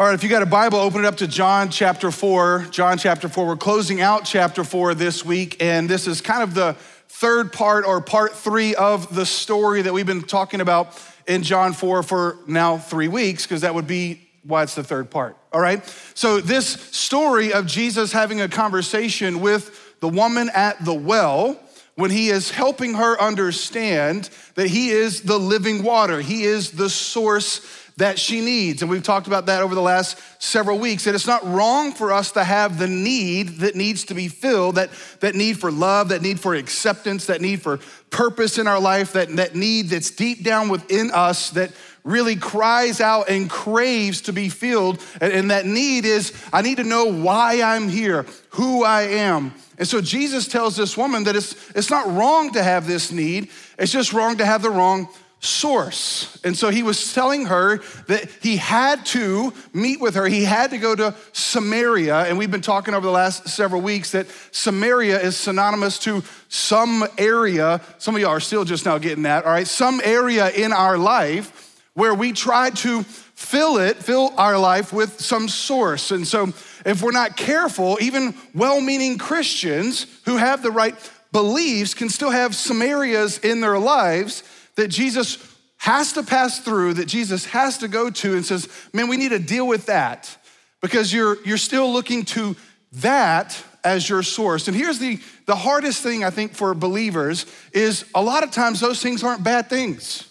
All right, if you got a Bible, open it up to John chapter 4. John chapter 4. We're closing out chapter 4 this week, and this is kind of the third part or part three of the story that we've been talking about in John 4 for now three weeks, because that would be why it's the third part. All right? So, this story of Jesus having a conversation with the woman at the well when he is helping her understand that he is the living water, he is the source that she needs. And we've talked about that over the last several weeks. That it's not wrong for us to have the need that needs to be filled, that, that need for love, that need for acceptance, that need for purpose in our life, that, that need that's deep down within us that really cries out and craves to be filled. And, and that need is I need to know why I'm here, who I am. And so Jesus tells this woman that it's, it's not wrong to have this need, it's just wrong to have the wrong source. And so he was telling her that he had to meet with her. He had to go to Samaria. And we've been talking over the last several weeks that Samaria is synonymous to some area. Some of y'all are still just now getting that, all right? Some area in our life where we try to fill it, fill our life with some source. And so if we're not careful, even well meaning Christians who have the right beliefs can still have Samarias in their lives that Jesus has to pass through, that Jesus has to go to, and says, Man, we need to deal with that because you're, you're still looking to that as your source. And here's the, the hardest thing I think for believers is a lot of times those things aren't bad things.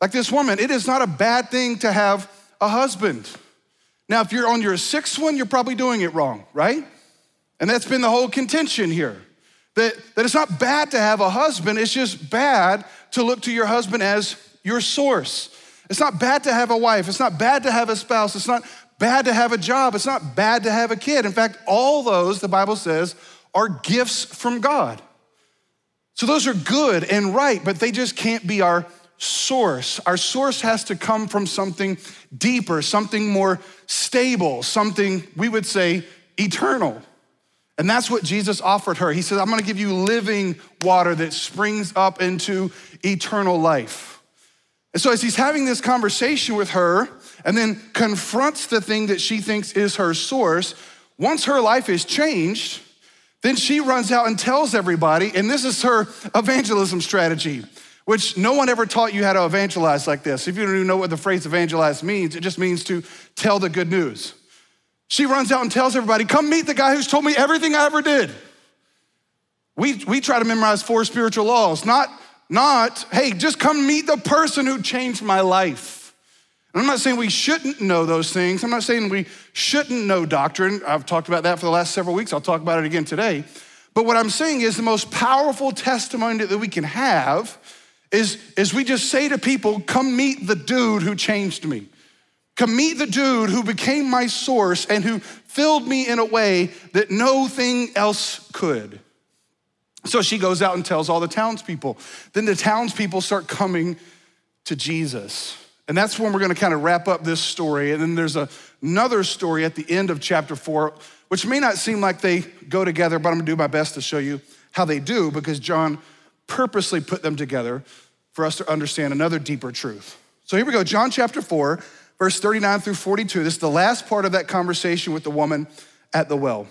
Like this woman, it is not a bad thing to have a husband. Now, if you're on your sixth one, you're probably doing it wrong, right? And that's been the whole contention here. That, that it's not bad to have a husband, it's just bad to look to your husband as your source. It's not bad to have a wife, it's not bad to have a spouse, it's not bad to have a job, it's not bad to have a kid. In fact, all those, the Bible says, are gifts from God. So those are good and right, but they just can't be our source. Our source has to come from something deeper, something more stable, something we would say eternal. And that's what Jesus offered her. He said, I'm gonna give you living water that springs up into eternal life. And so, as he's having this conversation with her and then confronts the thing that she thinks is her source, once her life is changed, then she runs out and tells everybody, and this is her evangelism strategy, which no one ever taught you how to evangelize like this. If you don't even know what the phrase evangelize means, it just means to tell the good news. She runs out and tells everybody, Come meet the guy who's told me everything I ever did. We, we try to memorize four spiritual laws, not, not, hey, just come meet the person who changed my life. And I'm not saying we shouldn't know those things. I'm not saying we shouldn't know doctrine. I've talked about that for the last several weeks. I'll talk about it again today. But what I'm saying is the most powerful testimony that we can have is, is we just say to people, come meet the dude who changed me to meet the dude who became my source and who filled me in a way that no thing else could. So she goes out and tells all the townspeople. Then the townspeople start coming to Jesus. And that's when we're going to kind of wrap up this story. And then there's a, another story at the end of chapter four, which may not seem like they go together, but I'm going to do my best to show you how they do because John purposely put them together for us to understand another deeper truth. So here we go, John chapter 4, verse 39 through 42. This is the last part of that conversation with the woman at the well.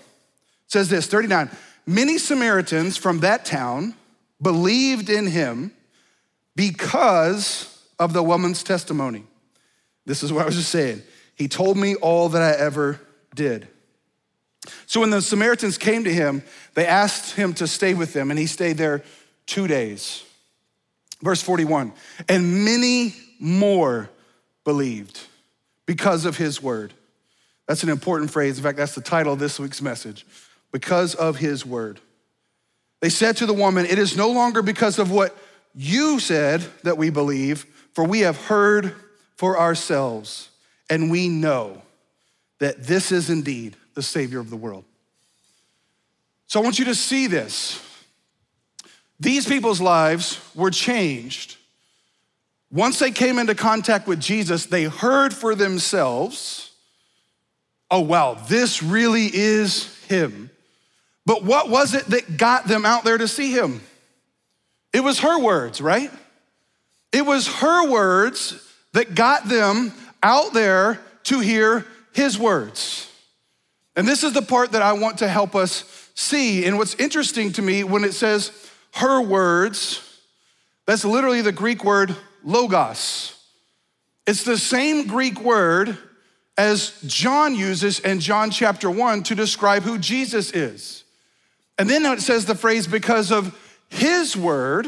It says this 39 Many Samaritans from that town believed in him because of the woman's testimony. This is what I was just saying. He told me all that I ever did. So when the Samaritans came to him, they asked him to stay with them, and he stayed there two days. Verse 41 And many more believed because of his word. That's an important phrase. In fact, that's the title of this week's message because of his word. They said to the woman, It is no longer because of what you said that we believe, for we have heard for ourselves, and we know that this is indeed the Savior of the world. So I want you to see this. These people's lives were changed once they came into contact with Jesus, they heard for themselves, oh, wow, this really is him. But what was it that got them out there to see him? It was her words, right? It was her words that got them out there to hear his words. And this is the part that I want to help us see. And what's interesting to me when it says her words, that's literally the Greek word logos. It's the same Greek word as John uses in John chapter 1 to describe who Jesus is. And then it says the phrase, because of his word,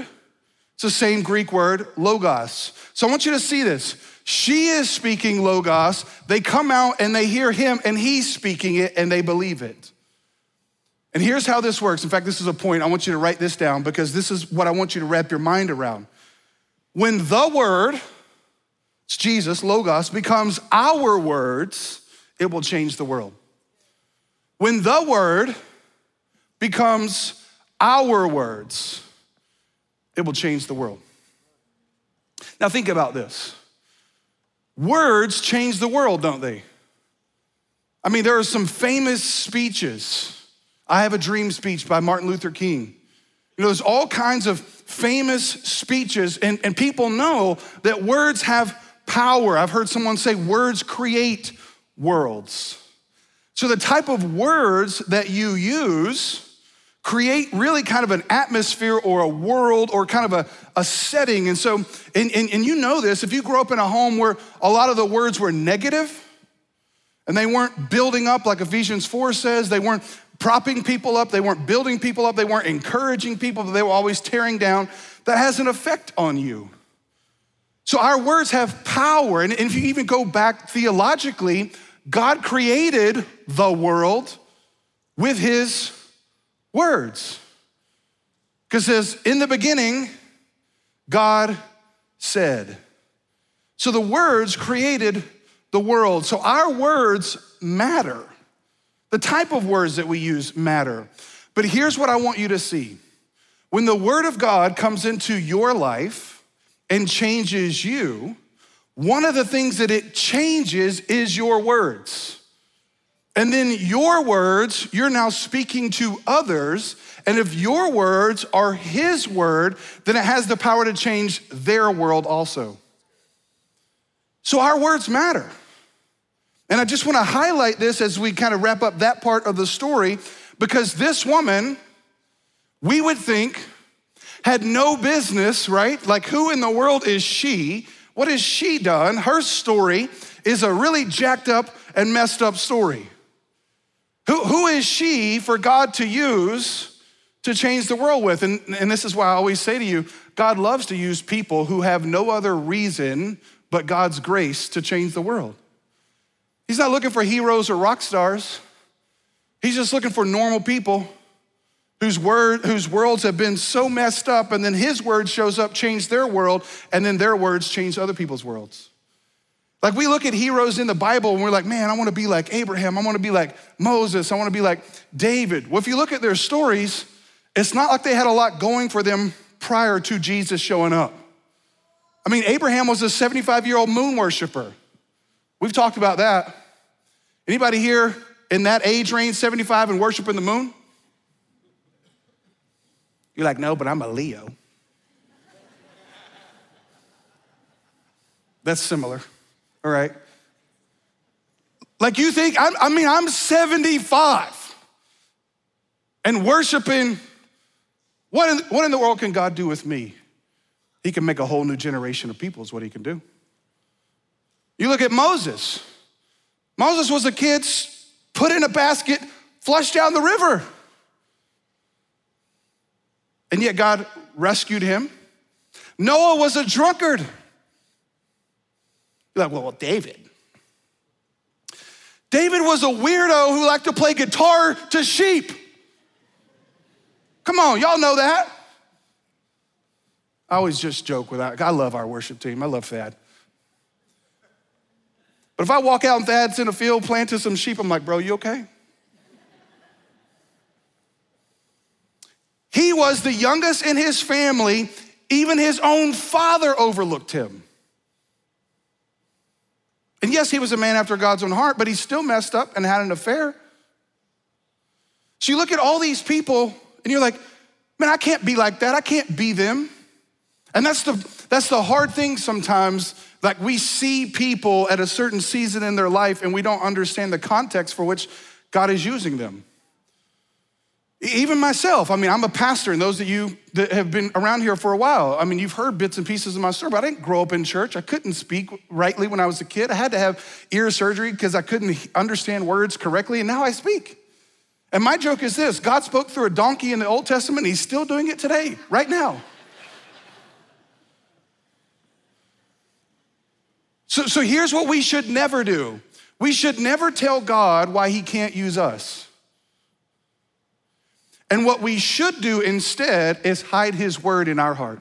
it's the same Greek word, logos. So I want you to see this. She is speaking logos. They come out and they hear him and he's speaking it and they believe it. And here's how this works. In fact, this is a point. I want you to write this down because this is what I want you to wrap your mind around. When the word, it's Jesus, Logos, becomes our words, it will change the world. When the word becomes our words, it will change the world. Now, think about this words change the world, don't they? I mean, there are some famous speeches. I Have a Dream speech by Martin Luther King. You know, there's all kinds of famous speeches, and, and people know that words have power. I've heard someone say words create worlds. So, the type of words that you use create really kind of an atmosphere or a world or kind of a, a setting. And so, and, and, and you know this, if you grew up in a home where a lot of the words were negative and they weren't building up, like Ephesians 4 says, they weren't propping people up, they weren't building people up, they weren't encouraging people, but they were always tearing down, that has an effect on you. So our words have power. And if you even go back theologically, God created the world with his words. Because says, in the beginning, God said. So the words created the world. So our words matter. The type of words that we use matter. But here's what I want you to see when the word of God comes into your life and changes you, one of the things that it changes is your words. And then your words, you're now speaking to others. And if your words are his word, then it has the power to change their world also. So our words matter. And I just want to highlight this as we kind of wrap up that part of the story because this woman, we would think, had no business, right? Like, who in the world is she? What has she done? Her story is a really jacked up and messed up story. Who, who is she for God to use to change the world with? And, and this is why I always say to you God loves to use people who have no other reason but God's grace to change the world. He's not looking for heroes or rock stars. He's just looking for normal people whose, word, whose worlds have been so messed up, and then his word shows up, change their world, and then their words change other people's worlds. Like we look at heroes in the Bible and we're like, man, I want to be like Abraham. I want to be like Moses. I want to be like David. Well, if you look at their stories, it's not like they had a lot going for them prior to Jesus showing up. I mean, Abraham was a 75 year old moon worshiper. We've talked about that. Anybody here in that age range, 75, and worshiping the moon? You're like, no, but I'm a Leo. That's similar, all right? Like you think, I, I mean, I'm 75 and worshiping. What in, what in the world can God do with me? He can make a whole new generation of people, is what he can do. You look at Moses. Moses was a kid put in a basket, flushed down the river. And yet God rescued him. Noah was a drunkard. You're like, well, well, David. David was a weirdo who liked to play guitar to sheep. Come on, y'all know that. I always just joke with that. I love our worship team. I love Thad. But if I walk out and Thad's in a field planting some sheep, I'm like, bro, you okay? He was the youngest in his family. Even his own father overlooked him. And yes, he was a man after God's own heart, but he still messed up and had an affair. So you look at all these people and you're like, man, I can't be like that. I can't be them. And that's the, that's the hard thing sometimes. Like we see people at a certain season in their life and we don't understand the context for which God is using them. Even myself, I mean, I'm a pastor, and those of you that have been around here for a while, I mean, you've heard bits and pieces of my story, but I didn't grow up in church. I couldn't speak rightly when I was a kid. I had to have ear surgery because I couldn't understand words correctly, and now I speak. And my joke is this God spoke through a donkey in the Old Testament, He's still doing it today, right now. So, so here's what we should never do we should never tell God why He can't use us. And what we should do instead is hide His word in our heart.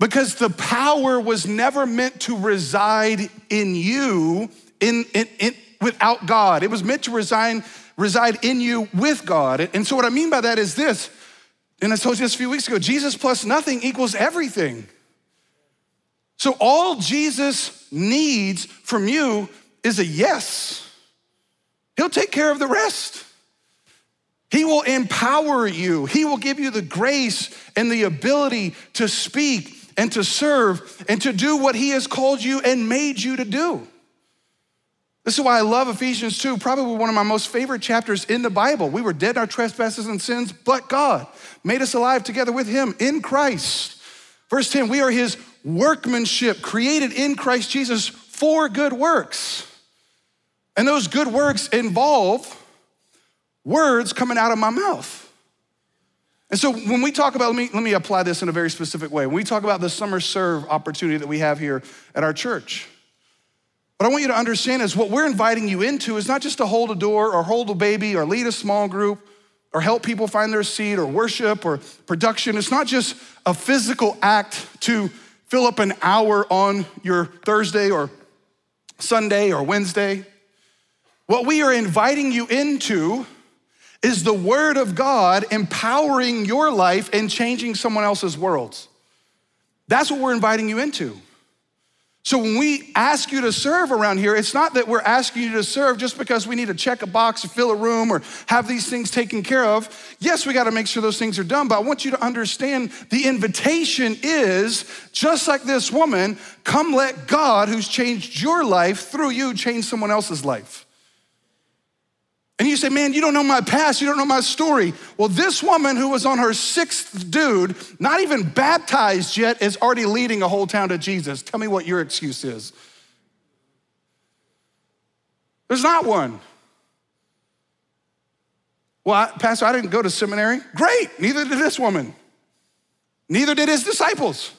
Because the power was never meant to reside in you in, in, in, without God. It was meant to reside, reside in you with God. And so, what I mean by that is this, and I told you this a few weeks ago Jesus plus nothing equals everything. So, all Jesus needs from you is a yes. He'll take care of the rest. He will empower you. He will give you the grace and the ability to speak and to serve and to do what He has called you and made you to do. This is why I love Ephesians 2, probably one of my most favorite chapters in the Bible. We were dead in our trespasses and sins, but God made us alive together with Him in Christ. Verse 10 we are His workmanship created in Christ Jesus for good works. And those good works involve words coming out of my mouth. And so when we talk about, let me, let me apply this in a very specific way. When we talk about the summer serve opportunity that we have here at our church, what I want you to understand is what we're inviting you into is not just to hold a door or hold a baby or lead a small group or help people find their seat or worship or production. It's not just a physical act to fill up an hour on your Thursday or Sunday or Wednesday. What we are inviting you into is the Word of God empowering your life and changing someone else's worlds. That's what we're inviting you into. So when we ask you to serve around here, it's not that we're asking you to serve just because we need to check a box or fill a room or have these things taken care of. Yes, we got to make sure those things are done, but I want you to understand the invitation is just like this woman, come let God who's changed your life through you change someone else's life. And you say, man, you don't know my past, you don't know my story. Well, this woman who was on her sixth dude, not even baptized yet, is already leading a whole town to Jesus. Tell me what your excuse is. There's not one. Well, I, Pastor, I didn't go to seminary. Great, neither did this woman. Neither did his disciples.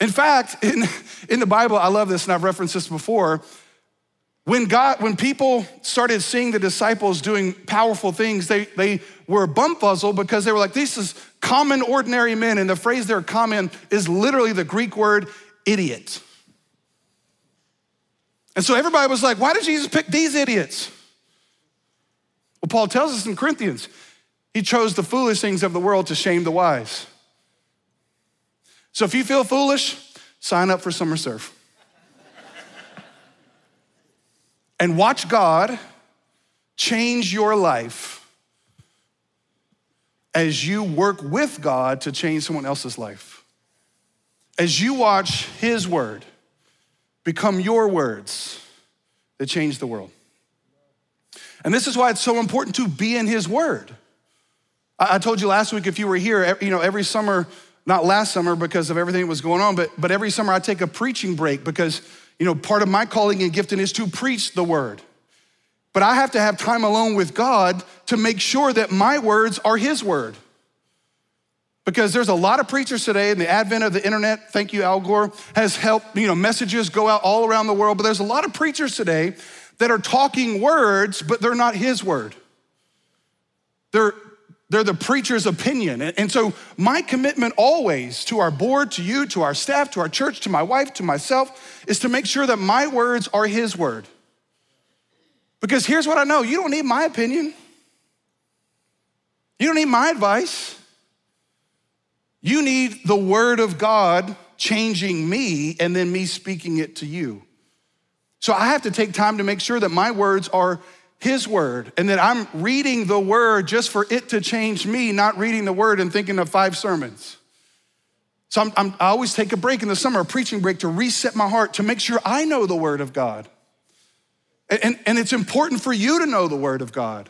In fact, in, in the Bible, I love this and I've referenced this before. When God, when people started seeing the disciples doing powerful things, they, they were bumfuzzled because they were like, this is common, ordinary men. And the phrase they're common is literally the Greek word idiot. And so everybody was like, why did Jesus pick these idiots? Well, Paul tells us in Corinthians, he chose the foolish things of the world to shame the wise. So if you feel foolish, sign up for summer serve. And watch God change your life as you work with God to change someone else's life. As you watch His word become your words that change the world. And this is why it's so important to be in His word. I told you last week if you were here, you know, every summer, not last summer because of everything that was going on, but, but every summer I take a preaching break because you know, part of my calling and gifting is to preach the word. But I have to have time alone with God to make sure that my words are His word. Because there's a lot of preachers today, and the advent of the internet, thank you, Al Gore, has helped, you know, messages go out all around the world. But there's a lot of preachers today that are talking words, but they're not His word. They're they're the preacher's opinion. And so, my commitment always to our board, to you, to our staff, to our church, to my wife, to myself, is to make sure that my words are His word. Because here's what I know you don't need my opinion, you don't need my advice. You need the word of God changing me and then me speaking it to you. So, I have to take time to make sure that my words are his word and that I'm reading the word just for it to change me, not reading the word and thinking of five sermons. So I'm, I'm, i always take a break in the summer, a preaching break, to reset my heart, to make sure I know the word of God. And, and, and it's important for you to know the word of God.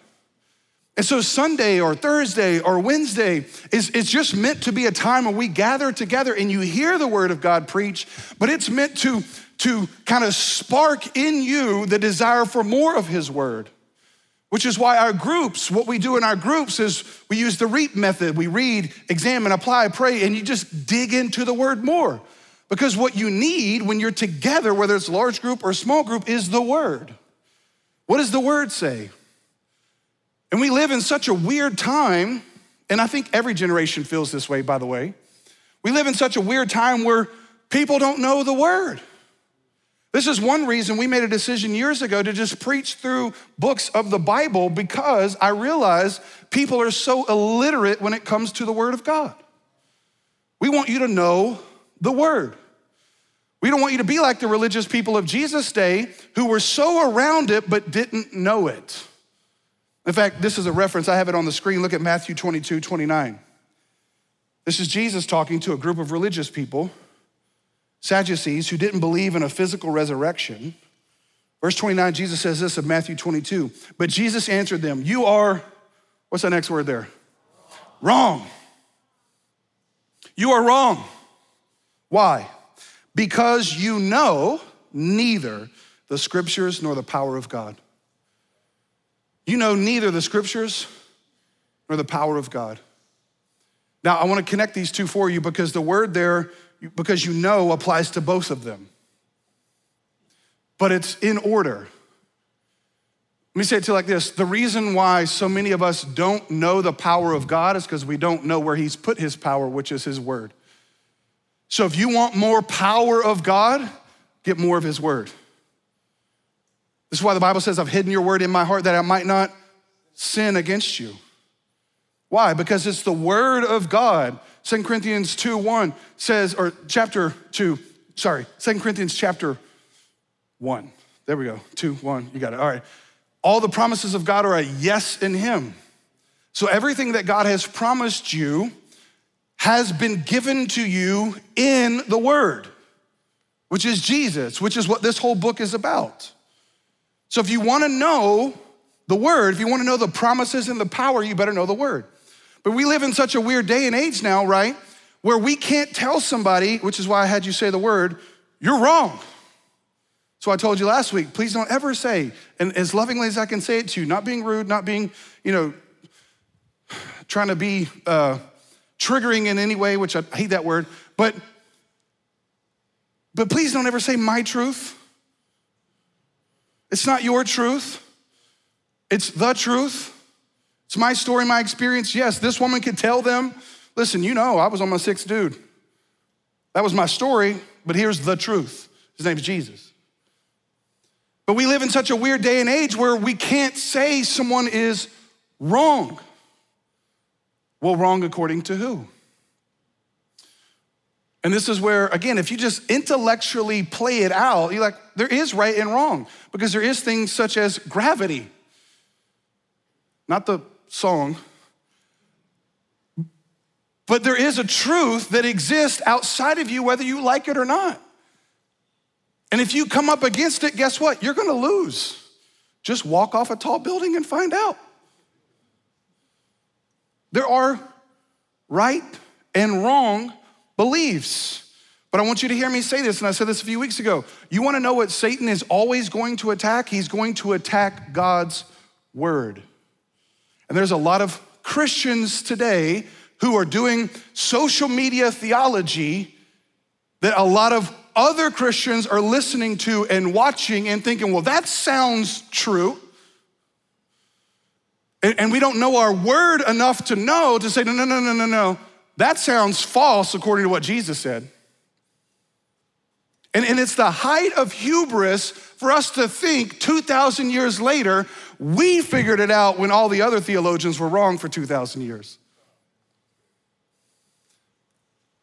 And so Sunday or Thursday or Wednesday is, is just meant to be a time when we gather together and you hear the word of God preach, but it's meant to, to kind of spark in you the desire for more of his word. Which is why our groups, what we do in our groups is we use the REAP method. We read, examine, apply, pray, and you just dig into the word more. Because what you need when you're together, whether it's large group or small group, is the word. What does the word say? And we live in such a weird time, and I think every generation feels this way, by the way. We live in such a weird time where people don't know the word. This is one reason we made a decision years ago to just preach through books of the Bible because I realize people are so illiterate when it comes to the Word of God. We want you to know the Word. We don't want you to be like the religious people of Jesus' day who were so around it but didn't know it. In fact, this is a reference, I have it on the screen. Look at Matthew 22 29. This is Jesus talking to a group of religious people, Sadducees, who didn't believe in a physical resurrection. Verse 29, Jesus says this of Matthew 22. But Jesus answered them, You are, what's the next word there? Wrong. You are wrong. Why? Because you know neither the scriptures nor the power of God. You know neither the scriptures nor the power of God. Now, I want to connect these two for you because the word there, because you know, applies to both of them. But it's in order. Let me say it to you like this the reason why so many of us don't know the power of God is because we don't know where He's put His power, which is His word. So if you want more power of God, get more of His word. This is why the Bible says, I've hidden your word in my heart that I might not sin against you. Why? Because it's the word of God. 2 Corinthians 2 1 says, or chapter 2, sorry, 2 Corinthians chapter 1. There we go. 2 1. You got it. All right. All the promises of God are a yes in Him. So everything that God has promised you has been given to you in the Word, which is Jesus, which is what this whole book is about. So if you want to know the word, if you want to know the promises and the power, you better know the word. But we live in such a weird day and age now, right? Where we can't tell somebody, which is why I had you say the word, you're wrong. So I told you last week, please don't ever say, and as lovingly as I can say it to you, not being rude, not being, you know, trying to be uh, triggering in any way, which I hate that word, but but please don't ever say my truth it's not your truth, it's the truth. It's my story, my experience. Yes, this woman could tell them, listen, you know, I was on my sixth dude. That was my story, but here's the truth. His name is Jesus. But we live in such a weird day and age where we can't say someone is wrong. Well, wrong according to who? And this is where, again, if you just intellectually play it out, you're like, there is right and wrong because there is things such as gravity. Not the song, but there is a truth that exists outside of you, whether you like it or not. And if you come up against it, guess what? You're gonna lose. Just walk off a tall building and find out. There are right and wrong beliefs. But I want you to hear me say this, and I said this a few weeks ago. You wanna know what Satan is always going to attack? He's going to attack God's word. And there's a lot of Christians today who are doing social media theology that a lot of other Christians are listening to and watching and thinking, well, that sounds true. And we don't know our word enough to know to say, no, no, no, no, no, no. That sounds false according to what Jesus said. And, and it's the height of hubris for us to think 2,000 years later, we figured it out when all the other theologians were wrong for 2,000 years.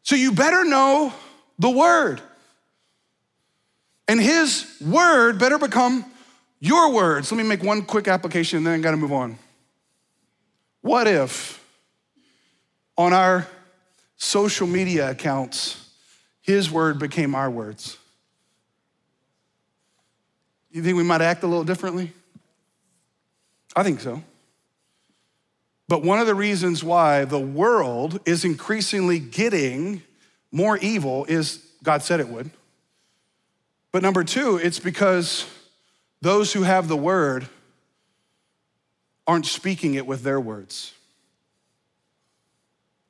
So you better know the word. And his word better become Your words. Let me make one quick application and then I gotta move on. What if on our social media accounts, his word became our words? You think we might act a little differently? I think so. But one of the reasons why the world is increasingly getting more evil is God said it would. But number two, it's because those who have the word aren't speaking it with their words.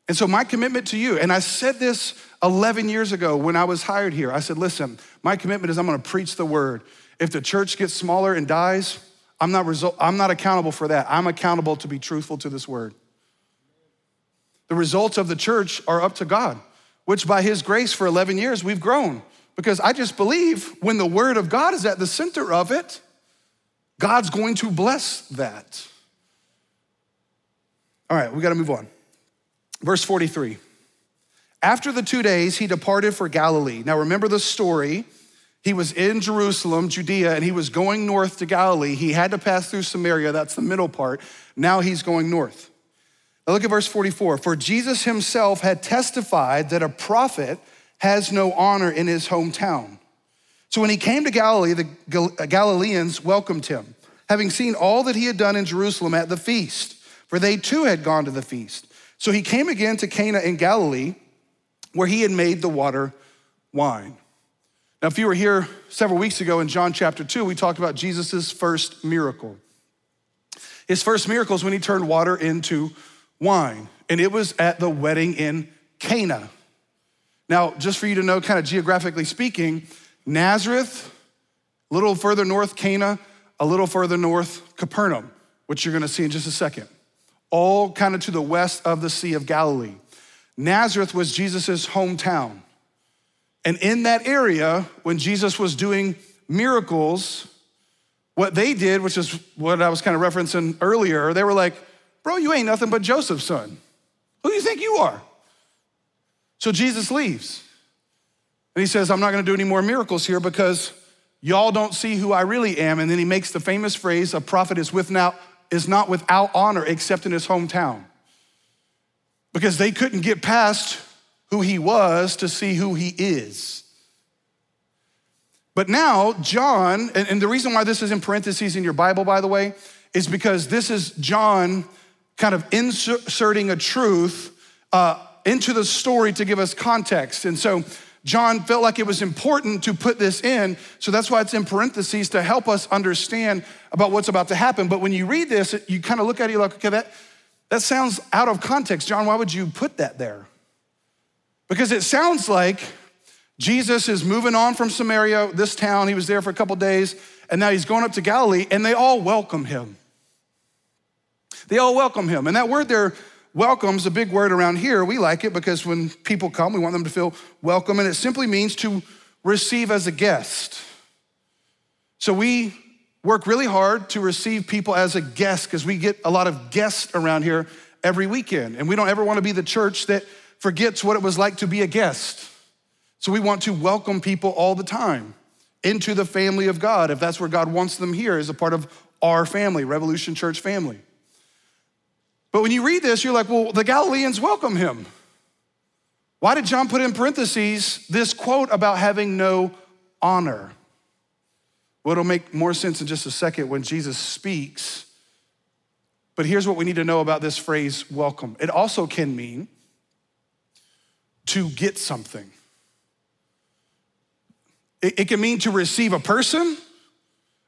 And so, my commitment to you, and I said this 11 years ago when I was hired here, I said, listen, my commitment is I'm gonna preach the word. If the church gets smaller and dies, I'm not, result, I'm not accountable for that. I'm accountable to be truthful to this word. The results of the church are up to God, which by His grace for 11 years we've grown. Because I just believe when the word of God is at the center of it, God's going to bless that. All right, we gotta move on. Verse 43. After the two days, he departed for Galilee. Now remember the story. He was in Jerusalem, Judea, and he was going north to Galilee. He had to pass through Samaria, that's the middle part. Now he's going north. Now look at verse 44. For Jesus himself had testified that a prophet has no honor in his hometown. So when he came to Galilee, the Galileans welcomed him, having seen all that he had done in Jerusalem at the feast, for they too had gone to the feast. So he came again to Cana in Galilee, where he had made the water wine. Now, if you were here several weeks ago in John chapter 2, we talked about Jesus' first miracle. His first miracle is when he turned water into wine, and it was at the wedding in Cana. Now, just for you to know, kind of geographically speaking, Nazareth, a little further north, Cana, a little further north, Capernaum, which you're gonna see in just a second all kind of to the west of the Sea of Galilee. Nazareth was Jesus' hometown. And in that area, when Jesus was doing miracles, what they did, which is what I was kind of referencing earlier, they were like, Bro, you ain't nothing but Joseph's son. Who do you think you are? So Jesus leaves. And he says, I'm not gonna do any more miracles here because y'all don't see who I really am. And then he makes the famous phrase, a prophet is with now is not without honor except in his hometown. Because they couldn't get past who he was to see who he is. But now, John, and, the reason why this is in parentheses in your Bible, by the way, is because this is John kind of inserting a truth uh, into the story to give us context. And so John felt like it was important to put this in, so that's why it's in parentheses to help us understand about what's about to happen. But when you read this, you kind of look at it, like, okay, that, that sounds out of context. John, why would you put that there? Because it sounds like Jesus is moving on from Samaria, this town. He was there for a couple days, and now he's going up to Galilee, and they all welcome him. They all welcome him. And that word there, Welcome's a big word around here. We like it because when people come, we want them to feel welcome, and it simply means to receive as a guest. So we work really hard to receive people as a guest because we get a lot of guests around here every weekend. And we don't ever want to be the church that forgets what it was like to be a guest. So we want to welcome people all the time into the family of God if that's where God wants them here as a part of our family, Revolution Church family. But when you read this, you're like, well, the Galileans welcome him. Why did John put in parentheses this quote about having no honor? Well, it'll make more sense in just a second when Jesus speaks. But here's what we need to know about this phrase, welcome. It also can mean to get something. It, can mean to receive a person.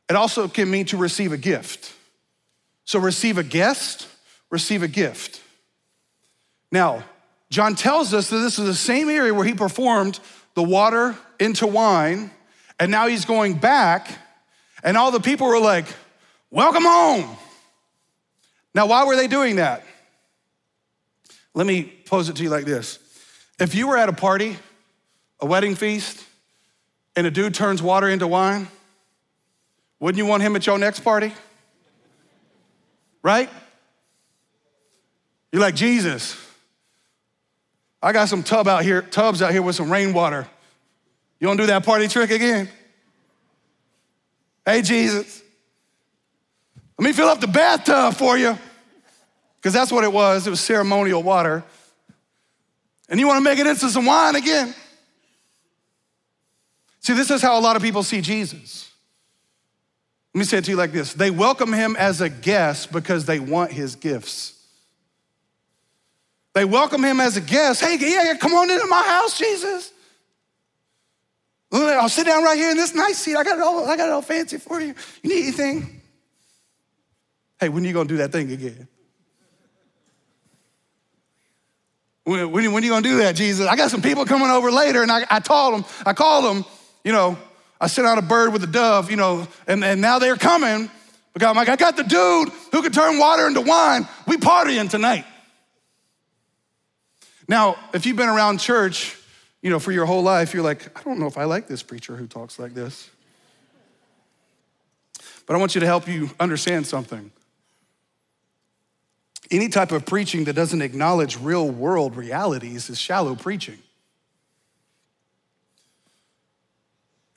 It also can mean to receive a gift. So, receive a guest receive a gift. Now, John tells us that this is the same area where he performed the water into wine, and now he's going back, and all the people were like, Welcome home. Now, why were they doing that? Let me pose it to you like this If you were at a party, a wedding feast, and a dude turns water into wine, wouldn't you want him at your next party? Right? You're like, Jesus, I got some tub out here, tubs out here with some rainwater. You wanna do that party trick again? Hey, Jesus, Let me fill up the bathtub for you. Because that's what it was. It was ceremonial water. And you want to make it into some wine again? See, this is how a lot of people see Jesus. Let me say it to you like this they welcome him as a guest because they want his gifts. They welcome him as a guest. Hey, yeah, come on into my house, Jesus. I'll sit down right here in this nice seat. I got it all, I got it all fancy for you. You need anything? Hey, when are you gonna do that thing again? When, when, when are you gonna do that, Jesus? I got some people coming over later, and I, I told them, I called them, you know, I sent out a bird with a dove, you know, and, and now they're coming because I'm like, I got the dude who can turn water into wine. We partying tonight. Now, if you've been around church, you know, for your whole life, you're like, I don't know if I like this preacher who talks like this. But I want you to help you understand something. Any type of preaching that doesn't acknowledge real world realities is shallow preaching.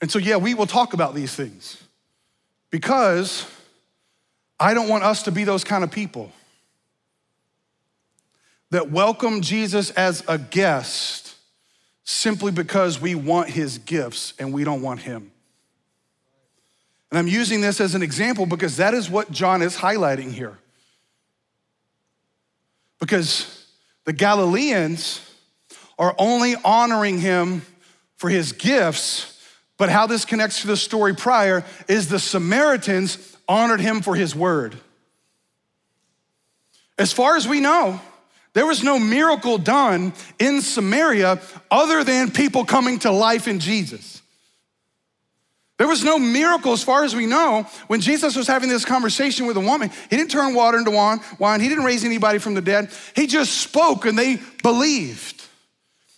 And so, yeah, we will talk about these things because I don't want us to be those kind of people that welcome Jesus as a guest simply because we want his gifts and we don't want him. And I'm using this as an example because that is what John is highlighting here. Because the Galileans are only honoring him for his gifts but how this connects to the story prior is the Samaritans honored him for his word. As far as we know, there was no miracle done in Samaria other than people coming to life in Jesus. There was no miracle, as far as we know, when Jesus was having this conversation with a woman. He didn't turn water into wine, he didn't raise anybody from the dead. He just spoke and they believed.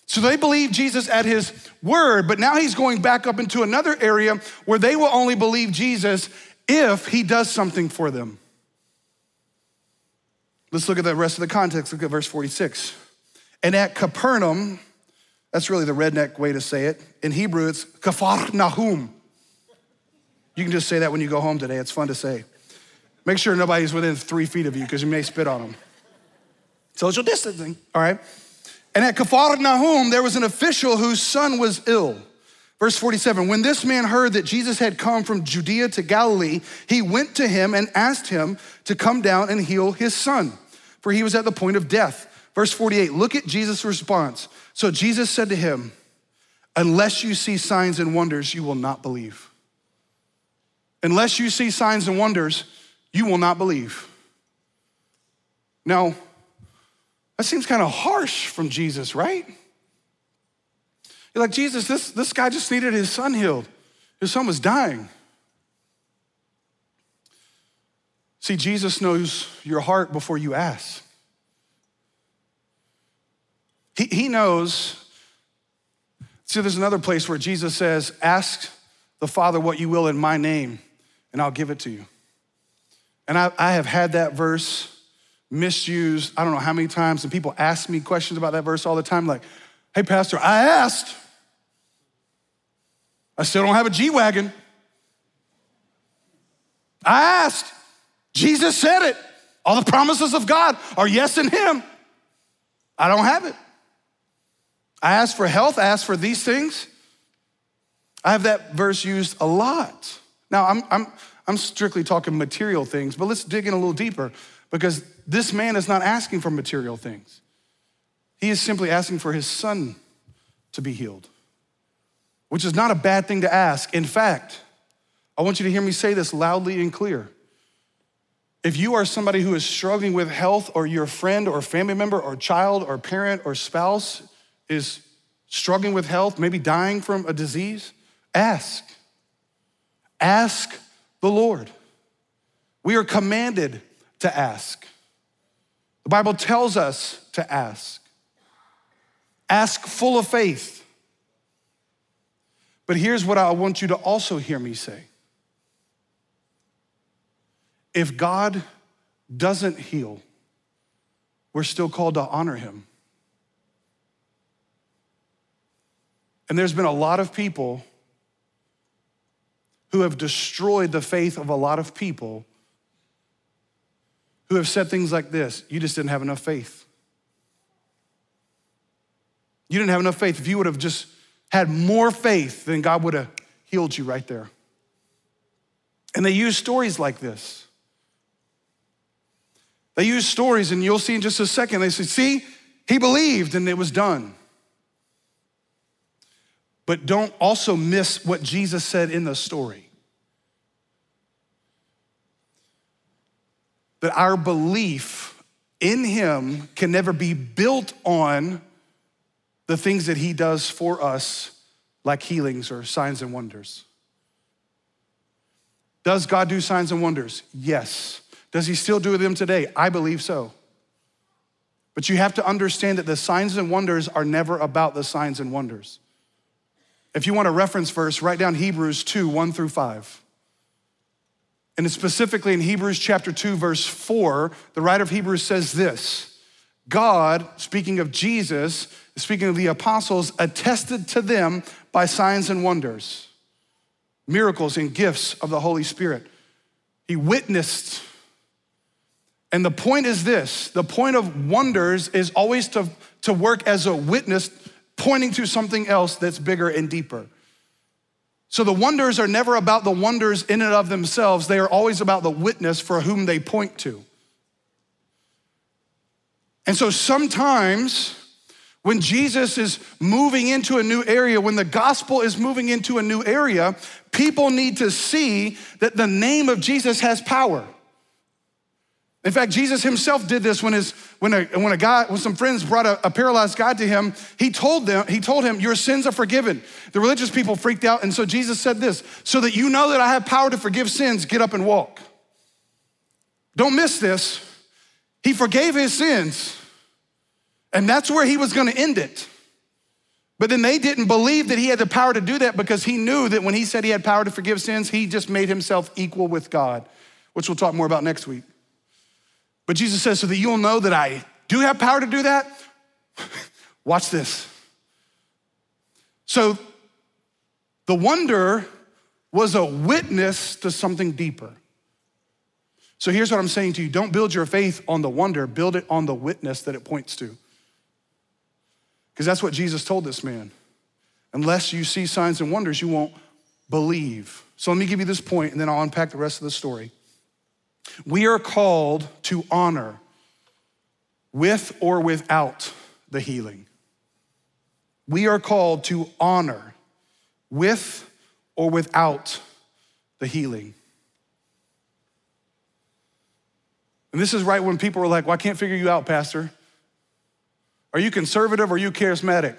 So they believed Jesus at his word, but now he's going back up into another area where they will only believe Jesus if he does something for them. Let's look at the rest of the context. Look at verse 46. And at Capernaum, that's really the redneck way to say it. In Hebrew, it's Kafar Nahum. You can just say that when you go home today. It's fun to say. Make sure nobody's within three feet of you because you may spit on them. Social distancing, all right? And at Nahum, there was an official whose son was ill. Verse 47 When this man heard that Jesus had come from Judea to Galilee, he went to him and asked him to come down and heal his son, for he was at the point of death. Verse 48 Look at Jesus' response. So Jesus said to him, Unless you see signs and wonders, you will not believe. Unless you see signs and wonders, you will not believe. Now, that seems kind of harsh from Jesus, right? You're like, Jesus, this, this guy just needed his son healed. His son was dying. See, Jesus knows your heart before you ask. He, he knows. See, there's another place where Jesus says, Ask the Father what you will in my name, and I'll give it to you. And I, I have had that verse misused, I don't know how many times, and people ask me questions about that verse all the time, like, hey, Pastor, I asked. I still don't have a G Wagon. I asked. Jesus said it. All the promises of God are yes in Him. I don't have it. I ask for health, I asked for these things. I have that verse used a lot. Now, I'm, I'm, I'm strictly talking material things, but let's dig in a little deeper because this man is not asking for material things. He is simply asking for his son to be healed, which is not a bad thing to ask. In fact, I want you to hear me say this loudly and clear. If you are somebody who is struggling with health, or your friend or family member or child or parent or spouse is struggling with health, maybe dying from a disease, ask. Ask the Lord. We are commanded to ask. The Bible tells us to ask. Ask full of faith. But here's what I want you to also hear me say if God doesn't heal, we're still called to honor him. And there's been a lot of people who have destroyed the faith of a lot of people who have said things like this You just didn't have enough faith. You didn't have enough faith. If you would have just had more faith, then God would have healed you right there. And they use stories like this. They use stories, and you'll see in just a second. They say, See, he believed and it was done. But don't also miss what Jesus said in the story. That our belief in him can never be built on the things that he does for us, like healings or signs and wonders. Does God do signs and wonders? Yes. Does he still do them today? I believe so. But you have to understand that the signs and wonders are never about the signs and wonders. If you want a reference verse, write down Hebrews 2 1 through 5. And specifically in Hebrews chapter 2, verse 4, the writer of Hebrews says this God, speaking of Jesus, speaking of the apostles, attested to them by signs and wonders, miracles and gifts of the Holy Spirit. He witnessed and the point is this the point of wonders is always to, to work as a witness, pointing to something else that's bigger and deeper. So the wonders are never about the wonders in and of themselves, they are always about the witness for whom they point to. And so sometimes when Jesus is moving into a new area, when the gospel is moving into a new area, people need to see that the name of Jesus has power. In fact, Jesus himself did this when, his, when, a, when a guy, when some friends brought a, a, paralyzed guy to him, he told them, he told him, your sins are forgiven. The religious people freaked out, and so Jesus said this, so that you know that I have power to forgive sins, get up and walk. Don't miss this. He forgave his sins, and that's where he was gonna end it. But then they didn't believe that he had the power to do that because he knew that when he said he had power to forgive sins, he just made himself equal with God, which we'll talk more about next week. But Jesus says, so that you'll know that I do have power to do that, watch this. So the wonder was a witness to something deeper. So here's what I'm saying to you don't build your faith on the wonder, build it on the witness that it points to. Because that's what Jesus told this man. Unless you see signs and wonders, you won't believe. So let me give you this point and then I'll unpack the rest of the story. We are called to honor with or without the healing. We are called to honor with or without the healing. And this is right when people are like, well, I can't figure you out, Pastor. Are you conservative or are you charismatic?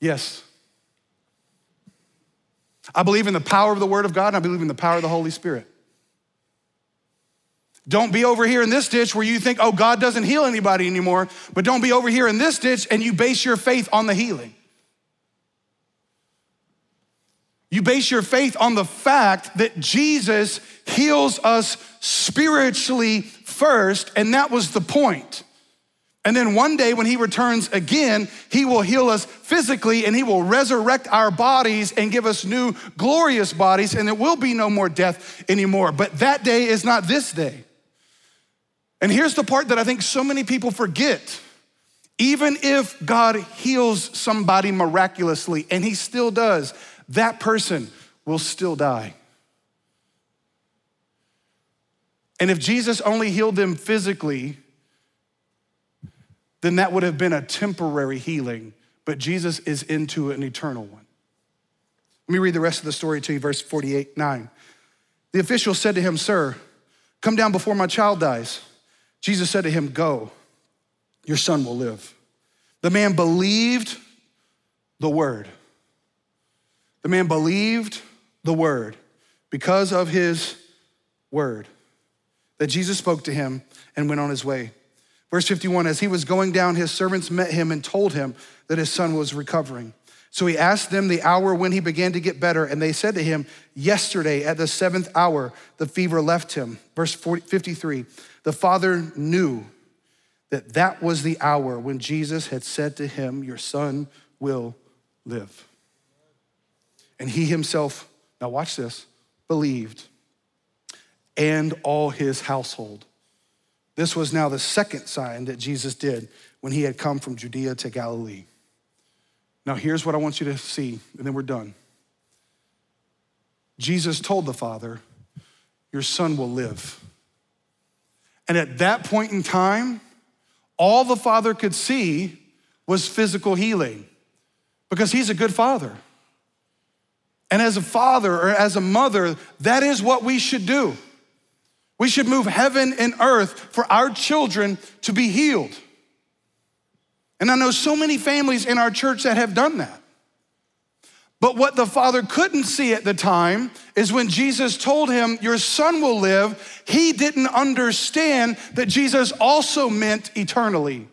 Yes. I believe in the power of the Word of God and I believe in the power of the Holy Spirit. Don't be over here in this ditch where you think, oh, God doesn't heal anybody anymore, but don't be over here in this ditch and you base your faith on the healing. You base your faith on the fact that Jesus heals us spiritually first, and that was the point. And then one day when he returns again, he will heal us physically and he will resurrect our bodies and give us new glorious bodies, and there will be no more death anymore. But that day is not this day. And here's the part that I think so many people forget. Even if God heals somebody miraculously, and he still does, that person will still die. And if Jesus only healed them physically, then that would have been a temporary healing, but Jesus is into an eternal one. Let me read the rest of the story to you, verse 48 9. The official said to him, Sir, come down before my child dies. Jesus said to him, Go, your son will live. The man believed the word. The man believed the word because of his word that Jesus spoke to him and went on his way. Verse 51 As he was going down, his servants met him and told him that his son was recovering. So he asked them the hour when he began to get better, and they said to him, Yesterday at the seventh hour, the fever left him. Verse 40, 53 The father knew that that was the hour when Jesus had said to him, Your son will live. And he himself, now watch this, believed, and all his household. This was now the second sign that Jesus did when he had come from Judea to Galilee. Now, here's what I want you to see, and then we're done. Jesus told the Father, Your son will live. And at that point in time, all the Father could see was physical healing because he's a good father. And as a father or as a mother, that is what we should do. We should move heaven and earth for our children to be healed. And I know so many families in our church that have done that. But what the father couldn't see at the time is when Jesus told him, Your son will live, he didn't understand that Jesus also meant eternally.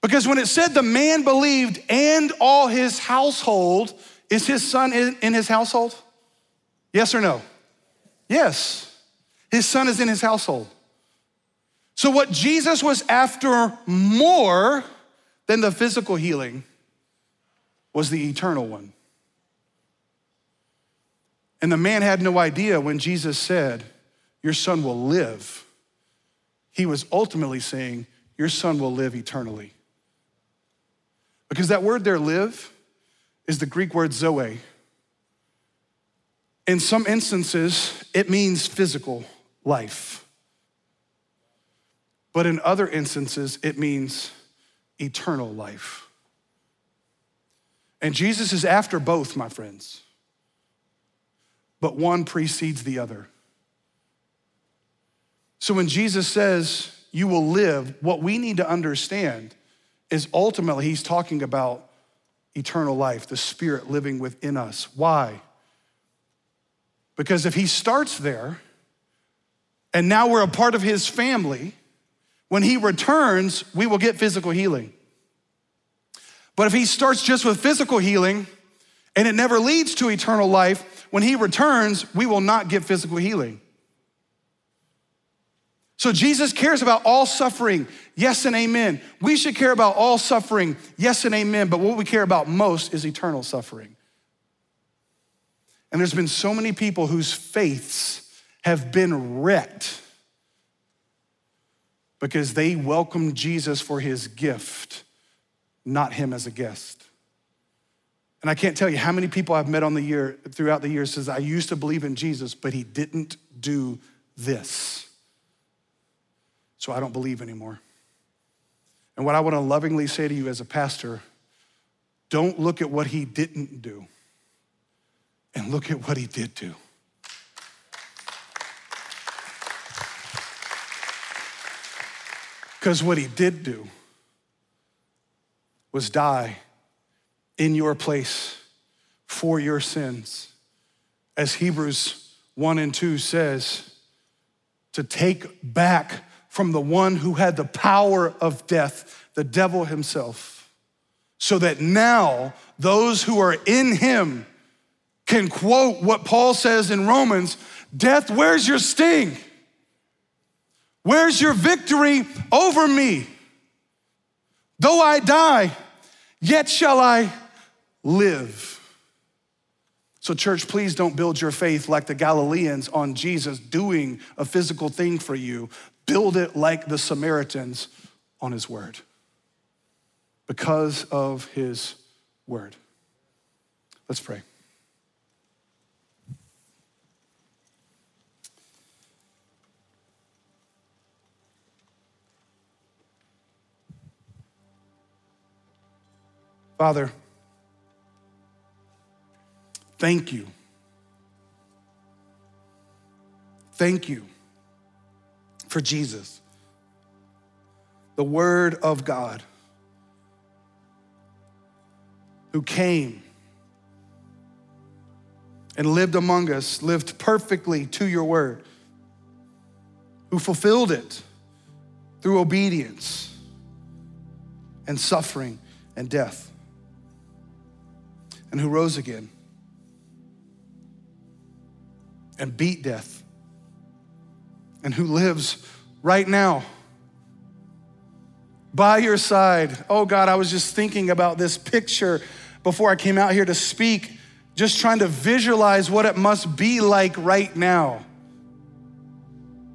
Because when it said the man believed and all his household, is his son in, his household? Yes or no? Yes. His son is in his household. So, what Jesus was after more than the physical healing was the eternal one. And the man had no idea when Jesus said, Your son will live. He was ultimately saying, Your son will live eternally. Because that word there, live, is the Greek word zoe. In some instances, it means physical life. But in other instances, it means eternal life. And Jesus is after both, my friends. But one precedes the other. So when Jesus says, You will live, what we need to understand is ultimately he's talking about eternal life, the Spirit living within us. Why? Because if he starts there, and now we're a part of his family, when he returns, we will get physical healing. But if he starts just with physical healing and it never leads to eternal life, when he returns, we will not get physical healing. So Jesus cares about all suffering, yes and amen. We should care about all suffering, yes and amen, but what we care about most is eternal suffering. And there's been so many people whose faiths have been wrecked because they welcomed Jesus for his gift, not him as a guest. And I can't tell you how many people I've met on the year throughout the years says I used to believe in Jesus, but he didn't do this so I don't believe anymore. And what I want to lovingly say to you as a pastor don't look at what he didn't do, and look at what he did do. Because what he did do was die in your place for your sins. As Hebrews 1 and 2 says, to take back from the one who had the power of death, the devil himself, so that now those who are in him can quote what Paul says in Romans Death, where's your sting? Where's your victory over me? Though I die, yet shall I live. So, church, please don't build your faith like the Galileans on Jesus doing a physical thing for you, build it like the Samaritans on his word because of his word. Let's pray. Father, thank you. Thank you for Jesus, the Word of God, who came and lived among us, lived perfectly to your Word, who fulfilled it through obedience and suffering and death, and who rose again and beat death and who lives right now by your side. Oh God, I was just thinking about this picture before I came out here to speak, just trying to visualize what it must be like right now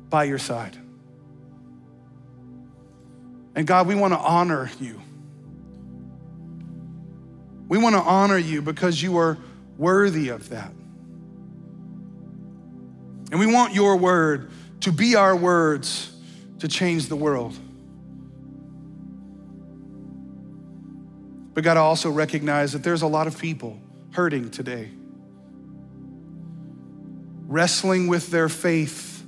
by your side. And God, we want to honor you. We want to honor you because you are worthy of that. And we want your word to be our words to change the world. But God, I also recognize that there's a lot of people hurting today, wrestling with their faith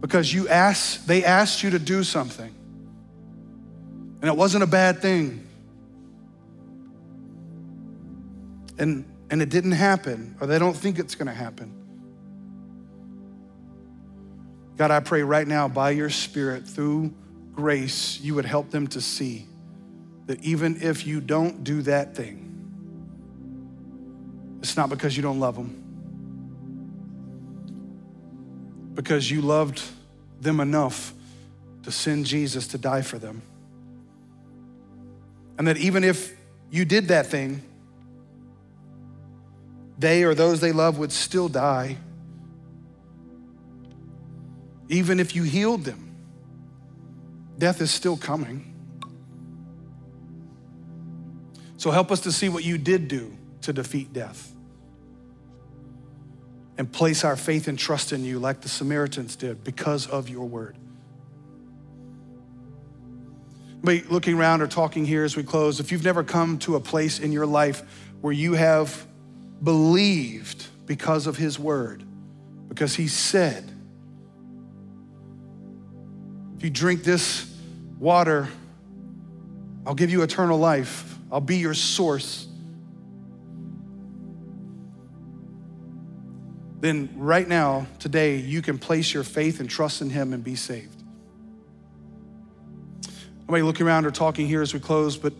because you asked, they asked you to do something. And it wasn't a bad thing. And, and it didn't happen, or they don't think it's gonna happen. God, I pray right now by your Spirit, through grace, you would help them to see that even if you don't do that thing, it's not because you don't love them, because you loved them enough to send Jesus to die for them. And that even if you did that thing, they or those they love would still die. Even if you healed them, death is still coming. So help us to see what you did do to defeat death and place our faith and trust in you like the Samaritans did because of your word. But looking around or talking here as we close, if you've never come to a place in your life where you have believed because of his word, because he said, if you drink this water, I'll give you eternal life. I'll be your source. Then, right now, today, you can place your faith and trust in Him and be saved. Nobody looking around or talking here as we close, but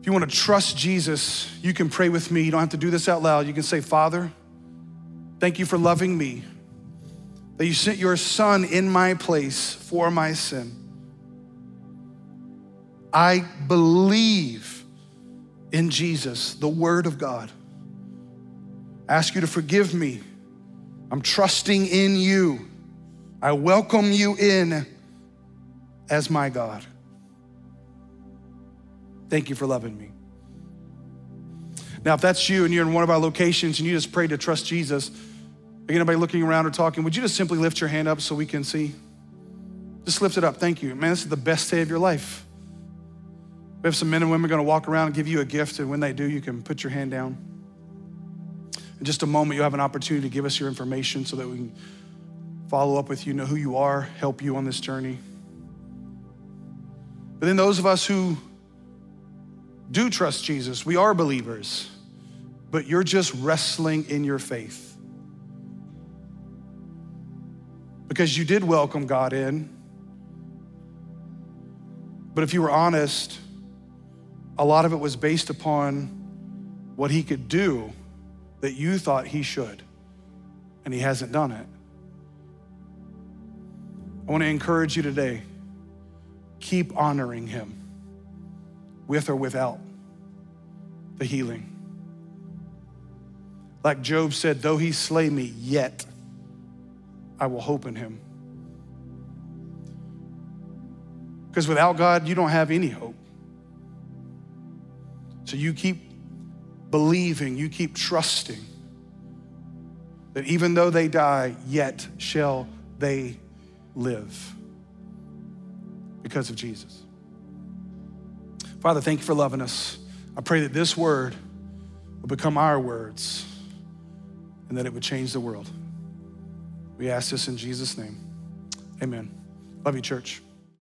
if you want to trust Jesus, you can pray with me. You don't have to do this out loud. You can say, Father, thank you for loving me, that you sent your Son in my place for my sin. I believe in Jesus, the Word of God. I ask you to forgive me. I'm trusting in you. I welcome you in as my God. Thank you for loving me. Now, if that's you and you're in one of our locations and you just pray to trust Jesus, anybody looking around or talking, would you just simply lift your hand up so we can see? Just lift it up. Thank you. Man, this is the best day of your life. We have some men and women going to walk around and give you a gift, and when they do, you can put your hand down. In just a moment, you'll have an opportunity to give us your information so that we can follow up with you, know who you are, help you on this journey. But then, those of us who do trust Jesus, we are believers, but you're just wrestling in your faith. Because you did welcome God in, but if you were honest, a lot of it was based upon what he could do that you thought he should, and he hasn't done it. I want to encourage you today keep honoring him with or without the healing. Like Job said, though he slay me, yet I will hope in him. Because without God, you don't have any hope. So you keep believing, you keep trusting that even though they die, yet shall they live because of Jesus. Father, thank you for loving us. I pray that this word will become our words and that it would change the world. We ask this in Jesus' name. Amen. Love you, church.